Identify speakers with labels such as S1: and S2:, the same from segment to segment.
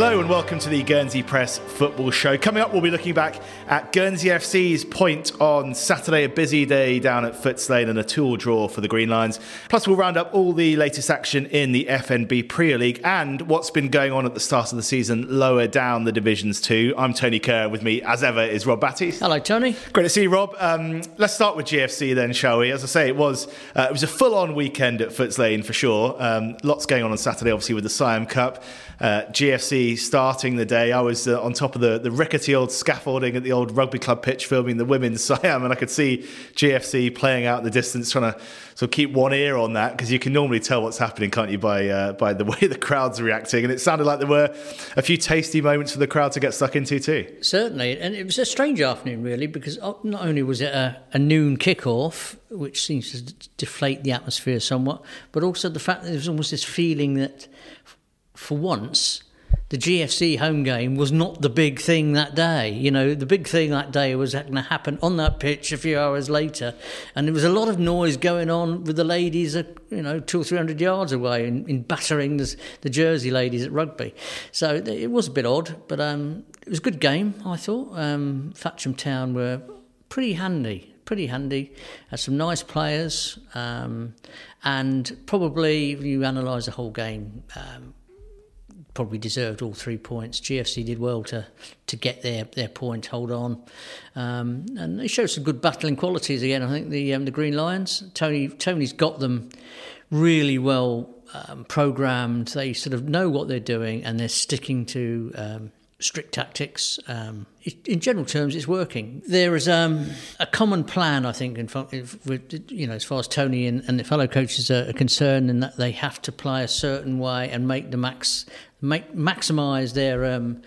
S1: Hello and welcome to the Guernsey Press Football Show. Coming up, we'll be looking back at Guernsey FC's point on Saturday, a busy day down at Footes Lane and a two draw for the Green Lions. Plus, we'll round up all the latest action in the FNB Premier League and what's been going on at the start of the season lower down the divisions too. I'm Tony Kerr. With me, as ever, is Rob Batty.
S2: Hello, Tony.
S1: Great to see you, Rob. Um, let's start with GFC then, shall we? As I say, it was uh, it was a full-on weekend at Footes Lane for sure. Um, lots going on on Saturday, obviously with the Siam Cup. Uh, GFC starting the day. I was uh, on top of the, the rickety old scaffolding at the old rugby club pitch filming the women's Siam, and I could see GFC playing out the distance, trying to of keep one ear on that because you can normally tell what's happening, can't you, by uh, by the way the crowd's reacting. And it sounded like there were a few tasty moments for the crowd to get stuck into too.
S2: Certainly, and it was a strange afternoon really because uh, not only was it a, a noon kick-off, which seems to deflate the atmosphere somewhat, but also the fact that there was almost this feeling that for once, the GFC home game was not the big thing that day. You know, the big thing that day was going to happen on that pitch a few hours later, and there was a lot of noise going on with the ladies, uh, you know, two or three hundred yards away, in, in battering the, the, Jersey ladies at rugby. So it was a bit odd, but um, it was a good game. I thought um, Thatcham Town were pretty handy pretty handy. Had some nice players, um, and probably if you analyse the whole game, um, probably deserved all three points. GFC did well to to get their their point, hold on, um, and they showed some good battling qualities again. I think the um, the Green Lions, Tony Tony's got them really well um, programmed. They sort of know what they're doing, and they're sticking to um, strict tactics. Um, in general terms, it's working. There is um, a common plan, I think, in, you know, as far as Tony and, and the fellow coaches are, concerned, in that they have to play a certain way and make the max, make maximise their um,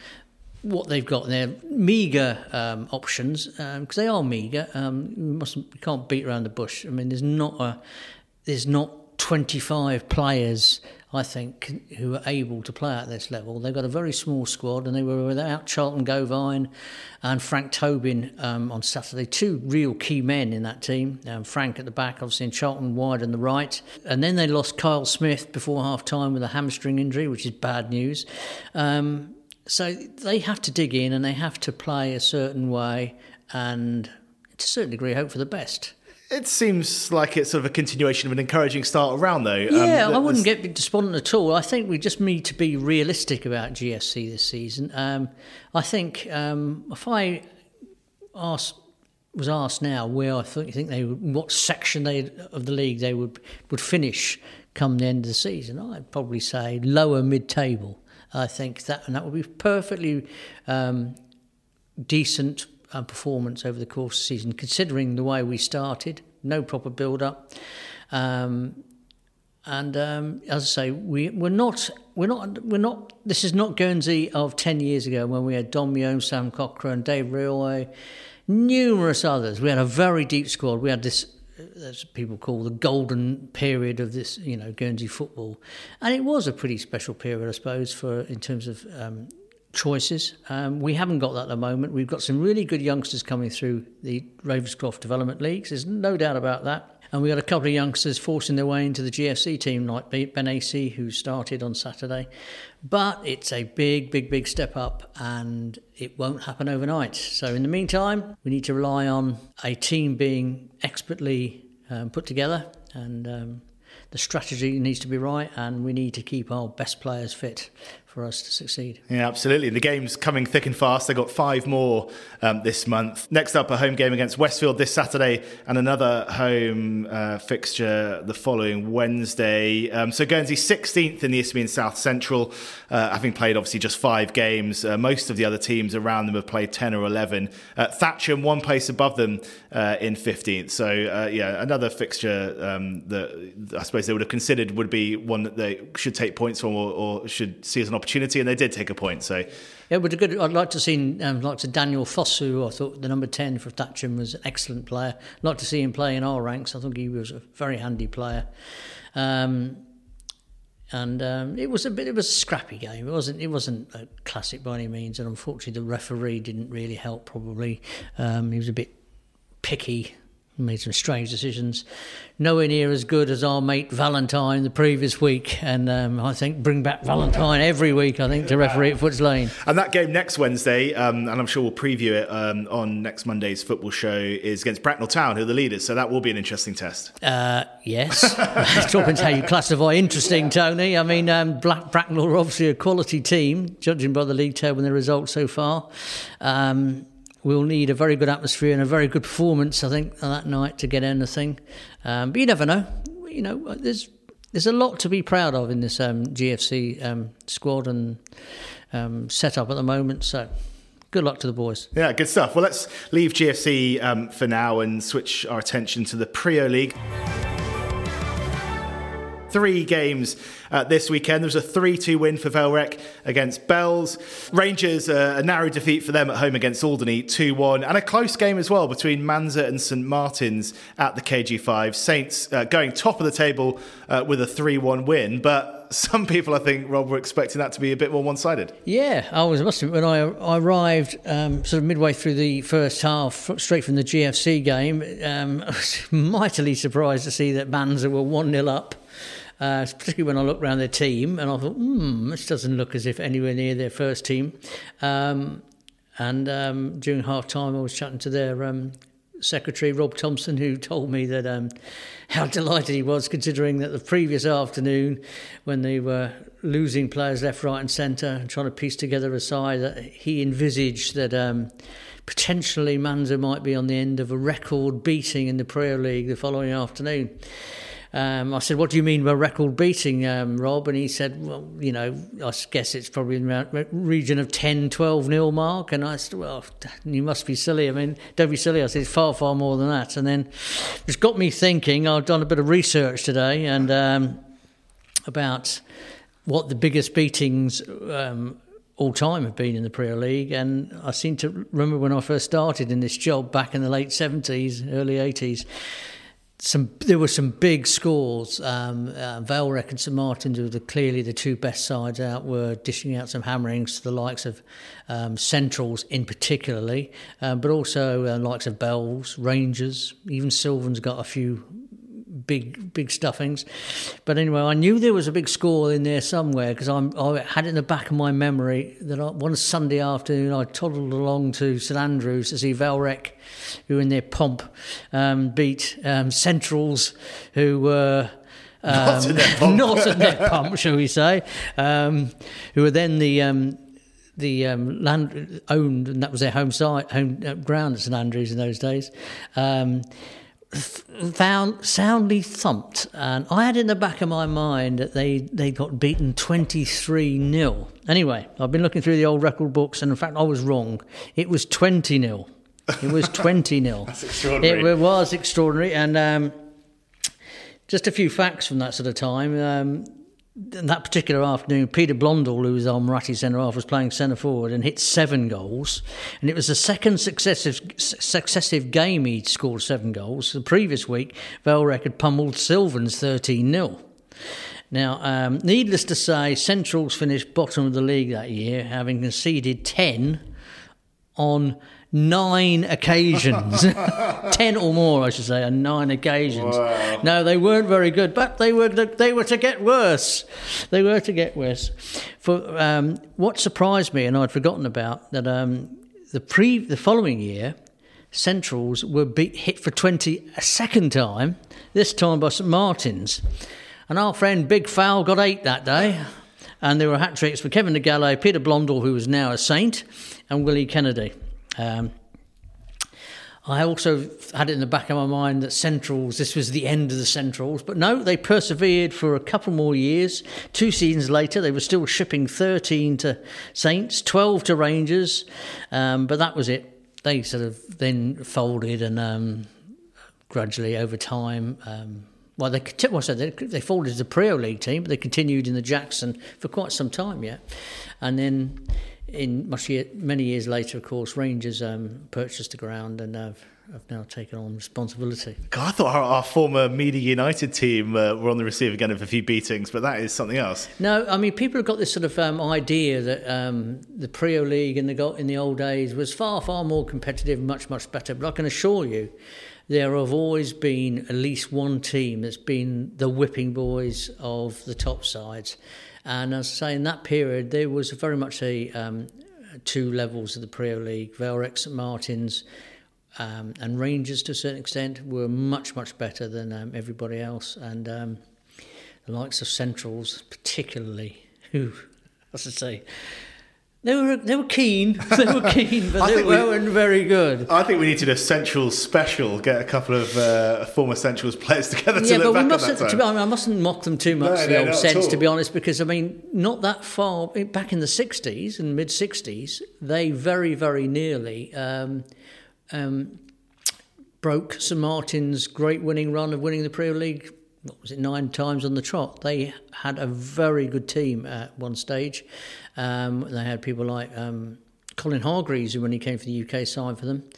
S2: what they've got. Their meagre um, options because um, they are meagre. Um, we mustn't, we can't beat around the bush. I mean, there's not a, there's not 25 players I think, who are able to play at this level. They've got a very small squad, and they were without Charlton Gauvain and Frank Tobin um, on Saturday. Two real key men in that team. Um, Frank at the back, obviously, and Charlton wide on the right. And then they lost Kyle Smith before half time with a hamstring injury, which is bad news. Um, so they have to dig in and they have to play a certain way and, to a certain degree, hope for the best.
S1: It seems like it's sort of a continuation of an encouraging start around, though.
S2: Yeah, um, I wouldn't get despondent at all. I think we just need to be realistic about GFC this season. Um, I think um, if I asked, was asked now where I think, think they what section they of the league they would would finish come the end of the season, I'd probably say lower mid-table. I think that and that would be perfectly um, decent uh, performance over the course of the season, considering the way we started, no proper build up. Um, and um, as I say, we, we're not, we're not, we're not. This is not Guernsey of ten years ago when we had Don Mullane, Sam Cochrane, Dave Railway, numerous others. We had a very deep squad. We had this, as people call the golden period of this, you know, Guernsey football, and it was a pretty special period, I suppose, for in terms of um, choices. Um, we haven't got that at the moment. We've got some really good youngsters coming through the Ravenscroft Development Leagues. There's no doubt about that. And we got a couple of youngsters forcing their way into the GFC team, like Ben AC, who started on Saturday. But it's a big, big, big step up, and it won't happen overnight. So in the meantime, we need to rely on a team being expertly um, put together, and um, the strategy needs to be right, and we need to keep our best players fit for us to succeed.
S1: Yeah, absolutely. The game's coming thick and fast. They've got five more um, this month. Next up, a home game against Westfield this Saturday and another home uh, fixture the following Wednesday. Um, so Guernsey 16th in the Isthmian South Central, uh, having played obviously just five games. Uh, most of the other teams around them have played 10 or 11. Uh, Thatcham, one place above them uh, in 15th. So, uh, yeah, another fixture um, that I suppose they would have considered would be one that they should take points from or, or should see as an opportunity opportunity, and they did take a point. So
S2: yeah, but a good. I'd like to see um, like to Daniel Fosu. I thought the number ten for Thatcham was an excellent player. I'd like to see him play in our ranks. I think he was a very handy player. Um, and um, it was a bit of a scrappy game. It wasn't. It wasn't a classic by any means. And unfortunately, the referee didn't really help. Probably um, he was a bit picky made some strange decisions. Nowhere near as good as our mate Valentine the previous week, and um, I think bring back Valentine every week. I think to referee at Footes Lane.
S1: And that game next Wednesday, um, and I'm sure we'll preview it um, on next Monday's football show, is against Bracknell Town, who are the leaders. So that will be an interesting test.
S2: Uh, yes, talking to how you classify interesting, Tony. I mean, um, Black Bracknell are obviously a quality team, judging by the league table and the results so far. Um, we'll need a very good atmosphere and a very good performance, I think, that night to get anything. Um, but you never know. You know, there's there's a lot to be proud of in this um, GFC um, squad and um, setup at the moment. So. Good luck to the boys.
S1: Yeah, good stuff. Well, let's leave GFC um, for now and switch our attention to the Priaulx League three games uh, this weekend. There was a 3 2 win for Vale against Bells. Rangers, uh, a narrow defeat for them at home against Alderney, 2 1. And a close game as well between Manzur and St Martin's at the KG5. Saints uh, going top of the table uh, with a 3 1 win. But some people, I think, Rob, were expecting that to be a bit more one sided.
S2: Yeah, I was. Must admit, when I, I arrived um, sort of midway through the first half, straight from the GFC game, um, I was mightily surprised to see that Manzur were 1 0 up uh, particularly when I looked around their team and I thought, hmm, this doesn't look as if anywhere near their first team. Um, and um, during half time, I was chatting to their um, secretary, Rob Thompson, who told me that um, how delighted he was considering that the previous afternoon, when they were losing players left, right, and centre and trying to piece together a side, that he envisaged that um, potentially Manzur might be on the end of a record beating in the Premier League the following afternoon. Um, I said, "What do you mean by record beating, um, Rob?" And he said, "Well, you know, I guess it's probably in the region of 10, 12 nil mark." And I said, "Well, you must be silly. I mean, don't be silly." I said, "It's far, far more than that." And then it's got me thinking. I've done a bit of research today and um, about what the biggest beatings um, all time have been in the Premier League. And I seem to remember when I first started in this job back in the late 70s, early 80s some there were some big scores. Um, uh, Vale and St Martin's, were the, clearly the two best sides out, were dishing out some hammerings to the likes of um, Centrals in particularly, um, but also uh, likes of Bells, Rangers, even Sylvan's got a few big big stuffings. But anyway, I knew there was a big score in there somewhere because I had it in the back of my memory that I, one Sunday afternoon I toddled along to St Andrews to see Vale Rec, who in their pomp um, beat um, Centrals, who were. Um,
S1: not in their pump,
S2: not in their pump shall we say? Um, who were then the um, the um, land owned, and that was their home site, home uh, ground at St Andrews in those days. Um, found soundly thumped, and I had in the back of my mind that they they got beaten twenty three 0 Anyway, I've been looking through the old record books, and in fact, I was wrong. It was twenty 0 It was twenty 0
S1: That's extraordinary.
S2: It, it was extraordinary, and um, just a few facts from that sort of time. Um, that particular afternoon, Peter Blondell, who was our Muratti centre half, was playing centre forward and hit seven goals. And it was the second successive successive game he'd scored seven goals. The previous week, Vale Rec had pummeled Sylvans 13 0. Now, um, needless to say, Centrals finished bottom of the league that year, having conceded 10 on nine occasions, ten or more, I should say, on nine occasions.
S1: Wow.
S2: No, they weren't very good, but they were they were to get worse. They were to get worse. For um, what surprised me, and I'd forgotten about that, um, the pre the following year, Centrals were beat, hit for twenty a second time. This time by St Martins, and our friend Big Fowl got eight that day. And there were hat tricks for Kevin DeGallo, Peter Blondell, who was now a Saint, and Willie Kennedy. Um, I also had it in the back of my mind that Centrals, this was the end of the Centrals, but no, they persevered for a couple more years. Two seasons later, they were still shipping 13 to Saints, 12 to Rangers, um, but that was it. They sort of then folded and um, gradually over time. Um, well, they, well, they, they folded as a Priaulx League team, but they continued in the Jackson for quite some time yet. And then in much year, many years later, of course, Rangers um, purchased the ground and have, have now taken on responsibility.
S1: God, I thought our, our former Media United team uh, were on the receiving end of a few beatings, but that is something else.
S2: No, I mean people have got this sort of um, idea that um, the Priaulx League in the in the old days was far far more competitive, much much better. But I can assure you. there have always been at least one team that's been the whipping boys of the top sides. And as I say, in that period, there was very much a um, two levels of the Premier League. Vale St Martin's um, and Rangers, to a certain extent, were much, much better than um, everybody else. And um, the likes of Centrals, particularly, who, as I say, they were they were keen. They were keen, but they weren't very good.
S1: I think we needed a Central special. Get a couple of uh, former Centrals players together to
S2: yeah, but
S1: back
S2: we mustn't.
S1: at that time.
S2: To be, I mustn't mock them too much.
S1: No,
S2: the
S1: no,
S2: old sense, to be honest, because I mean, not that far back in the '60s and mid '60s, they very, very nearly. Um, um, broke St Martin's great winning run of winning the Premier League what was it, nine times on the trot. They had a very good team at one stage. Um, they had people like um, Colin Hargreaves, who when he came for the UK side for them,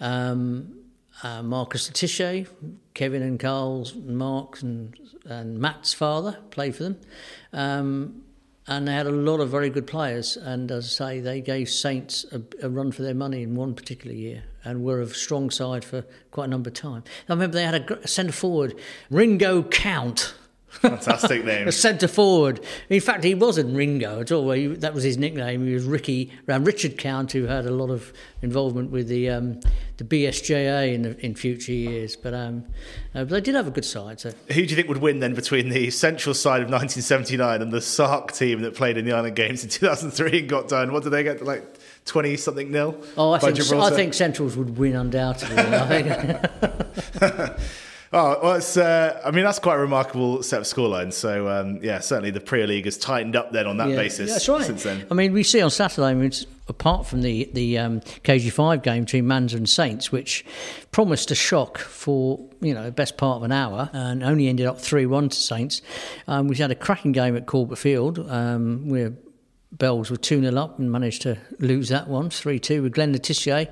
S2: um, uh, Marcus Le Tissier, Kevin and Carl's, Mark and, and Matt's father played for them. Um, and they had a lot of very good players. And as I say, they gave Saints a, a, run for their money in one particular year and were a strong side for quite a number of time. I remember they had a, a centre forward, Ringo Count.
S1: Fantastic name.
S2: centre forward. In fact, he wasn't Ringo at all. He, that was his nickname. He was Ricky, around Richard Count, who had a lot of involvement with the um, the BSJA in the, in future years. But, um, uh, but they did have a good side. So.
S1: Who do you think would win then between the central side of 1979 and the Sark team that played in the Island Games in 2003 and got done? What did they get? Like 20 something nil?
S2: Oh, I think, I think Centrals would win undoubtedly. I think.
S1: Oh, well, it's, uh, I mean, that's quite a remarkable set of scorelines. So, um, yeah, certainly the Premier League has tightened up then on that
S2: yeah,
S1: basis
S2: that's right.
S1: since then.
S2: I mean, we see on Saturday, I mean, apart from the, the um, KG5 game between Manzur and Saints, which promised a shock for, you know, the best part of an hour and only ended up 3 1 to Saints, um, we had a cracking game at Corbett Field um, where Bells were 2 0 up and managed to lose that one 3 2 with Glenn Le Tissier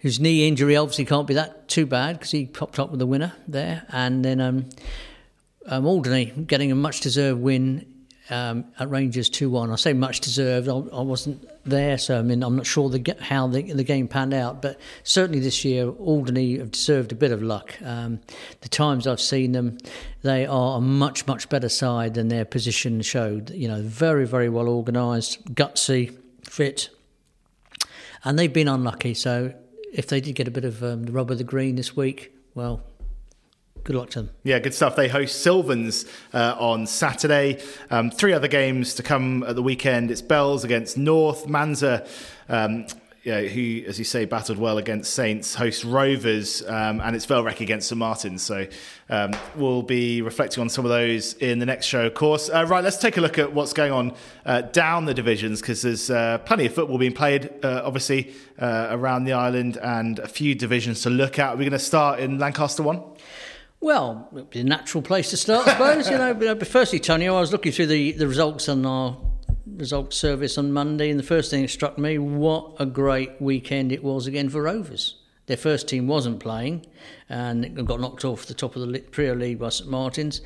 S2: whose knee injury obviously can't be that too bad because he popped up with the winner there. And then um, um, Alderney getting a much deserved win um, at Rangers 2 1. I say much deserved, I, I, wasn't there, so I mean, I'm not sure the, how the, the, game panned out, but certainly this year, Alderney have deserved a bit of luck. Um, the times I've seen them, they are a much, much better side than their position showed. You know, very, very well organised, gutsy, fit. And they've been unlucky, so if they did get a bit of um, the rub of the green this week, well, good luck to them.
S1: Yeah, good stuff. They host Sylvans uh, on Saturday. Um, three other games to come at the weekend. It's Bells against North, Manzur. Um, yeah, who, as you say, battled well against Saints, host Rovers, um, and it's Vale Rec against St Martins. So um, we'll be reflecting on some of those in the next show, of course. Uh, right, let's take a look at what's going on uh, down the divisions because there's uh, plenty of football being played, uh, obviously, uh, around the island and a few divisions to look at. We're going to start in Lancaster 1.
S2: Well, it'd be a natural place to start, I suppose. you know, but firstly, Tony, I was looking through the, the results on our results service on Monday, and the first thing that struck me, what a great weekend it was again for Rovers. Their first team wasn't playing and got knocked off the top of the Premier League by St Martin's.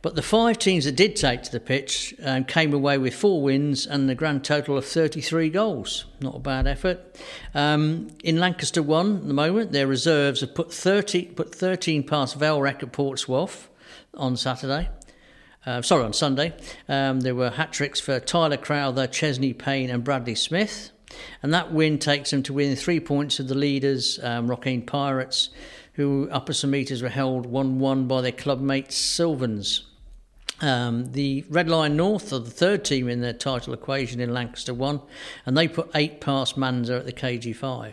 S2: But the five teams that did take to the pitch um, came away with four wins and a grand total of 33 goals. Not a bad effort. Um, in Lancaster 1 at the moment, their reserves have put 30, put 13 past Vale Rec at Portsmouth on Saturday. Uh, sorry, on Sunday. Um, there were hat tricks for Tyler Crowther, Chesney Payne, and Bradley Smith. And that win takes them to within three points of the leaders, um, Rocquaine Pirates, who upper St Meters were held 1 1 by their club mates Sylvans. Um, the Red Lion North are the third team in their title equation in Lancaster 1, and they put eight past Manzur at the KG5.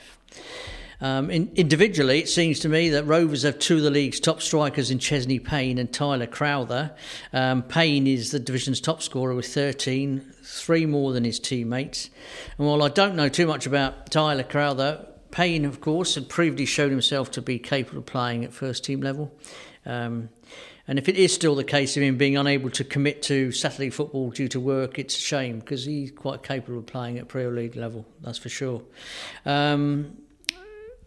S2: Um, in, individually, it seems to me that Rovers have two of the league's top strikers in Chesney Payne and Tyler Crowther. Um, Payne is the division's top scorer with 13, three more than his teammates. And while I don't know too much about Tyler Crowther, Payne, of course, had previously shown himself to be capable of playing at first team level. Um, and if it is still the case of him being unable to commit to Saturday football due to work, it's a shame because he's quite capable of playing at Premier League level, that's for sure. Um,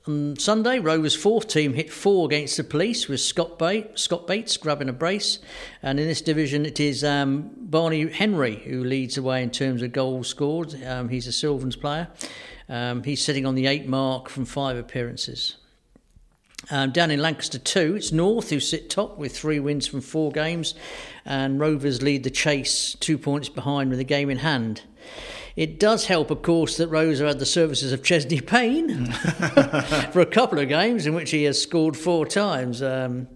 S2: on Sunday, Rovers' fourth team hit four against the police with Scott, Bates, Scott Bates grabbing a brace. And in this division, it is um, Barney Henry who leads the way in terms of goals scored. Um, he's a Sylvans player. Um, he's sitting on the eight mark from five appearances. Um, down in Lancaster 2, it's North who sit top with three wins from four games, and Rovers lead the chase two points behind with a game in hand. It does help, of course, that Rosa had the services of Chesney Payne for a couple of games in which he has scored four times. Um,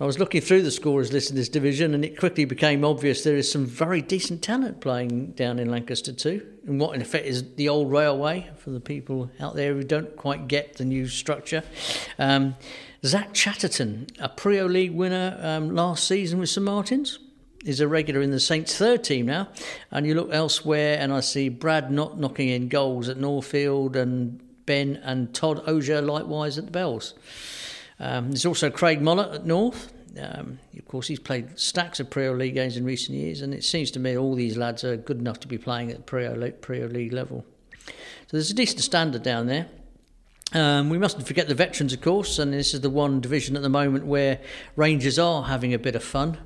S2: I was looking through the scorers list in this division, and it quickly became obvious there is some very decent talent playing down in Lancaster too. And what, in effect, is the old railway for the people out there who don't quite get the new structure. Um, Zach Chatterton, a Priaulx League winner um, last season with St Martins, is a regular in the Saints' third team now. And you look elsewhere, and I see Brad not knocking in goals at Norfield, and Ben and Todd Ozier likewise at the Bells. Um, there's also Craig Mollett at North. Um, of course, he's played stacks of Priaulx League games in recent years, and it seems to me all these lads are good enough to be playing at League, League level. So there's a decent standard down there. Um, we mustn't forget the veterans, of course, and this is the one division at the moment where Rangers are having a bit of fun,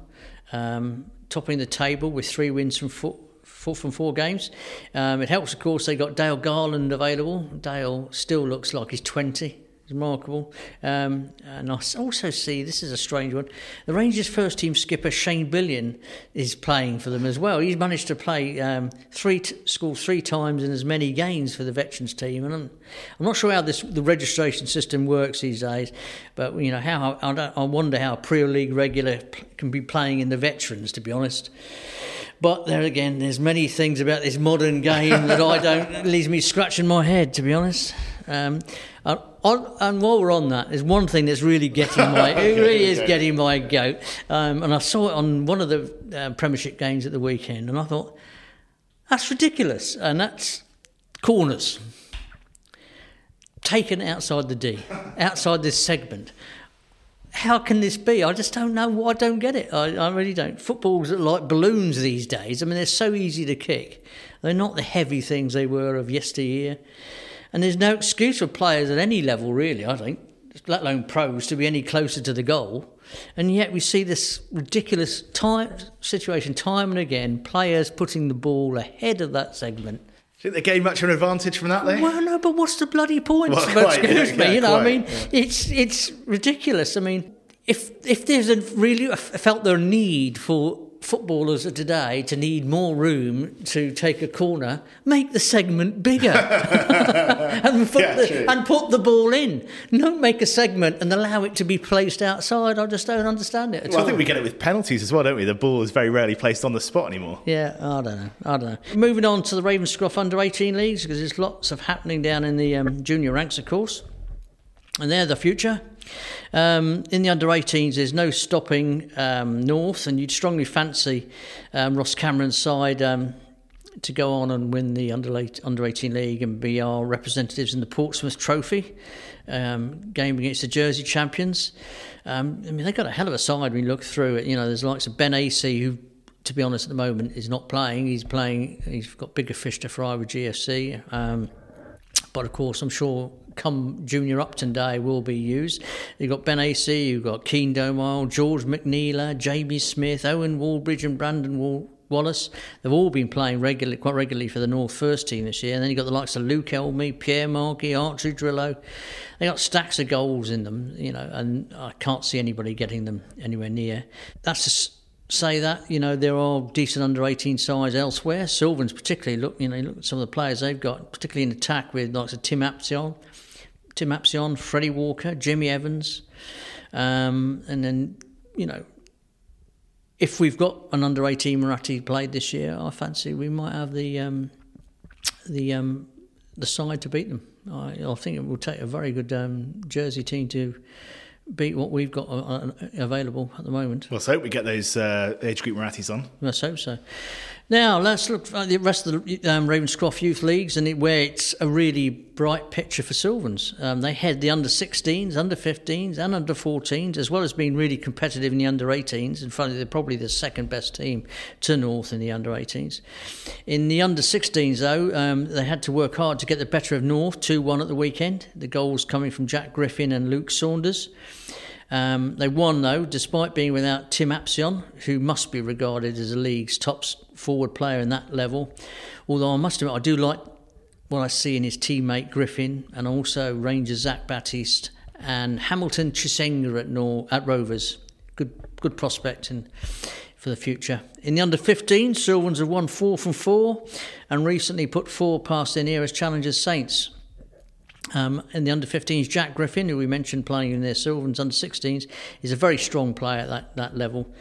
S2: um, topping the table with three wins from four, four from four games. Um, it helps, of course, they got Dale Garland available. Dale still looks like he's 20 remarkable. Um, and I also see this is a strange one. The Rangers' first team skipper Shane Billion is playing for them as well. He's managed to play um, three t- score three times in as many games for the veterans team, and I'm, I'm not sure how this the registration system works these days. But you know how I, I wonder how a Priaulx League regular can be playing in the veterans. To be honest. But there again, there's many things about this modern game that I don't leaves me scratching my head. To be honest, um, and, on, and while we're on that, there's one thing that's really getting my it really is getting my goat. Um, and I saw it on one of the uh, Premiership games at the weekend, and I thought that's ridiculous. And that's corners taken outside the D, outside this segment how can this be? I just don't know. I don't get it. I, I really don't. Footballs are like balloons these days. I mean, they're so easy to kick. They're not the heavy things they were of yesteryear. And there's no excuse for players at any level, really, I think, let alone pros, to be any closer to the goal. And yet we see this ridiculous time, situation time and again, players putting the ball ahead of that segment.
S1: Do they gain much of an advantage from that, though?
S2: Well, no, but what's the bloody point? Well, quite, Excuse yeah, me, yeah, you know. Quite, I mean, yeah. it's it's ridiculous. I mean, if if there's a really felt the need for footballers of today to need more room to take a corner, make the segment bigger and, put yeah, the, and put the ball in. Don't make a segment and allow it to be placed outside. I just don't understand it
S1: well,
S2: all.
S1: I think we get it with penalties as well, don't we? The ball is very rarely placed on the spot anymore.
S2: Yeah, I don't know. I don't know. Moving on to the Ravenscroft under 18 leagues because there's lots of happening down in the um, junior ranks, of course. And they're the future. Um, in the under 18s, there's no stopping um, North, and you'd strongly fancy um, Ross Cameron's side um, to go on and win the under, under 18 league and be our representatives in the Portsmouth Trophy um, game against the Jersey champions. Um, I mean, they've got a hell of a side when you look through it. You know, there's the likes of Ben Acey, who to be honest, at the moment is not playing. He's playing. He's got bigger fish to fry with GFC. But of course, I'm sure come Junior Upton Day will be used. You've got Ben Acey, you've got Keen Domile, George McNeela, Jamie Smith, Owen Wallbridge, and Brandon Wall. Wallace, they've all been playing regularly, quite regularly for the North First team this year. And then you've got the likes of Luke Elmy, Pierre Markey, Archie Drillo. They got stacks of goals in them, you know, and I can't see anybody getting them anywhere near. That's just say that you know there are decent under 18 sides elsewhere. Sylvans particularly look you know look at some of the players they've got, particularly in attack with like Tim Apsion, Tim Apsion, Freddie Walker, Jimmy Evans, um, and then you know if we've got an under 18 Muratti played this year, I fancy we might have the um, the um, the side to beat them. I, I, think it will take a very good um, Jersey team to beat what we've got uh, uh, available at the moment.
S1: Well, so we get those uh, age group Murattis on.
S2: Let's hope so. Now let's look at the rest of the um, Ravenscroft youth leagues, and it, where it's a really bright picture for Sylvans. Um, they had the under 16s, under 15s, and under 14s, as well as being really competitive in the under 18s. In fact, they're probably the second best team to North in the under 18s. In the under 16s, though, um, they had to work hard to get the better of North 2 1 at the weekend. The goals coming from Jack Griffin and Luke Saunders. Um, they won, though, despite being without Tim Apsion, who must be regarded as the league's top forward player in that level. Although I must admit, I do like what I see in his teammate Griffin and also Rangers Zach Baptiste and Hamilton Chisenga at Nor- at Rovers. Good good prospect and for the future. In the under 15, Sylvans have won four from four and recently put four past their nearest challengers, Saints. Um, in the under 15s, Jack Griffin, who we mentioned playing in their Sylvans under 16s, is a very strong player at that, that level.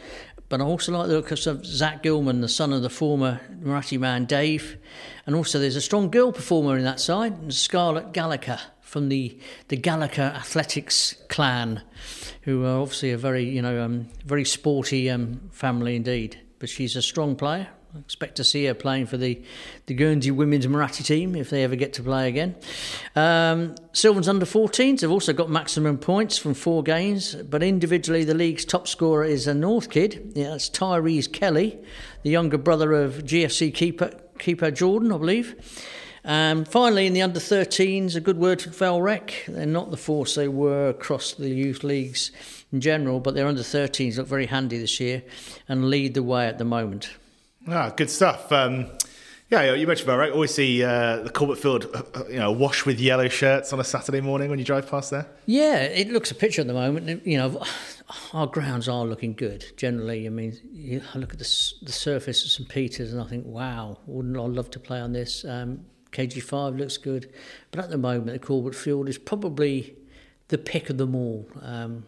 S2: But I also like the look of Zach Gilman, the son of the former Muratti man Dave. And also there's a strong girl performer in that side, Scarlett Gallagher from the, the Gallagher Athletics clan, who are obviously a very, you know, um, very sporty um, family indeed. But she's a strong player, I expect to see her playing for the, the Guernsey women's Muratti team if they ever get to play again. Um, Sylvans under 14s have also got maximum points from four games, but individually the league's top scorer is a North kid. Yeah, that's Tyrese Kelly, the younger brother of GFC keeper, keeper Jordan, I believe. Um, finally, in the under 13s, a good word for Vale They're not the force they were across the youth leagues in general, but their under 13s look very handy this year and lead the way at the moment.
S1: Ah, good stuff. Um, yeah, you mentioned about right. Always see uh, the Corbett Field, uh, you know, wash with yellow shirts on a Saturday morning when you drive past there.
S2: Yeah, it looks a picture at the moment. You know, our grounds are looking good generally. I mean, I look at the, the surface of St Peter's and I think, wow, wouldn't I love to play on this? Um, KG5 looks good, but at the moment, the Corbett Field is probably the pick of them all. Um,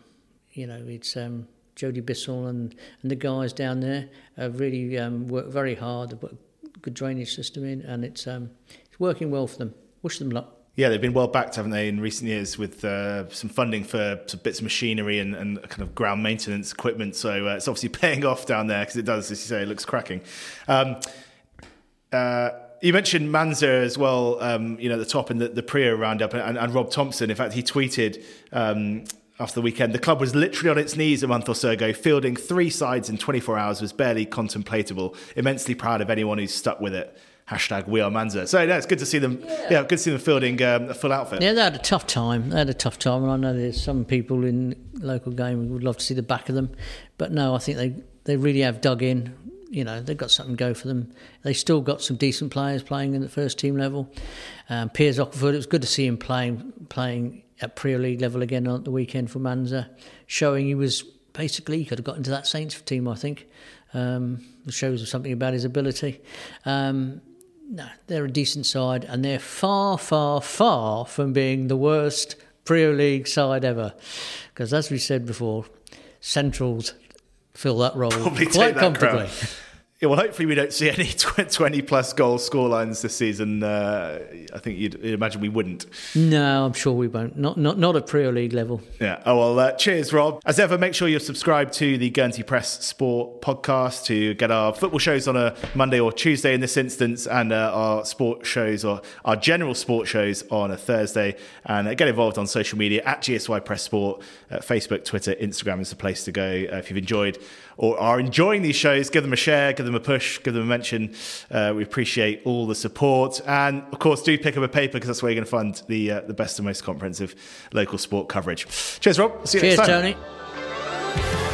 S2: you know, it's. Um, Jody Bissell and, and the guys down there have really um, worked very hard. They've put a good drainage system in, and it's um, it's working well for them. Wish them luck.
S1: Yeah, they've been well backed, haven't they, in recent years with uh, some funding for some bits of machinery and, and kind of ground maintenance equipment. So uh, it's obviously paying off down there because it does, as you say, it looks cracking. Um, uh, you mentioned Manzur as well, um, you know, at the top in the, the Priaulx roundup, and, and, Rob Thompson. In fact, he tweeted um, after the weekend. The club was literally on its knees a month or so ago, fielding three sides in 24 hours was barely contemplatable. Immensely proud of anyone who's stuck with it. Hashtag we are Manzur. So yeah, it's good to see them. Yeah, yeah good to see them fielding um, a full outfit.
S2: Yeah, they had a tough time. They had a tough time, and I know there's some people in local game who would love to see the back of them, but no, I think they they really have dug in. You know, they've got something to go for them. They still got some decent players playing in the first team level. Um, Piers Ockford, it was good to see him playing playing at Premier League level again on the weekend for Manzur, showing he was basically he could have got into that Saints team. I think um, it shows something about his ability. Um, no, they're a decent side, and they're far, far, far from being the worst Premier League side ever. Because as we said before, Centrals fill that role Probably quite comfortably.
S1: Yeah, well, hopefully we don't see any 20 plus goal scorelines this season. Uh, I think you'd, you'd, imagine we wouldn't.
S2: No, I'm sure we won't. Not not not at Premier League level.
S1: Yeah. Oh well. Uh, cheers, Rob. As ever, make sure you're subscribed to the Guernsey Press Sport podcast to get our football shows on a Monday or Tuesday in this instance, and uh, our sport shows or our general sport shows on a Thursday. And uh, get involved on social media at GSY Press Sport, uh, Facebook, Twitter, Instagram is the place to go. Uh, if you've enjoyed or are enjoying these shows, give them a share, give them a push, give them a mention. Uh, we appreciate all the support. And of course, do pick up a paper because that's where you're going to find the, uh, the best and most comprehensive local sport coverage. Cheers, Rob.
S2: See you Cheers, next time. Tony.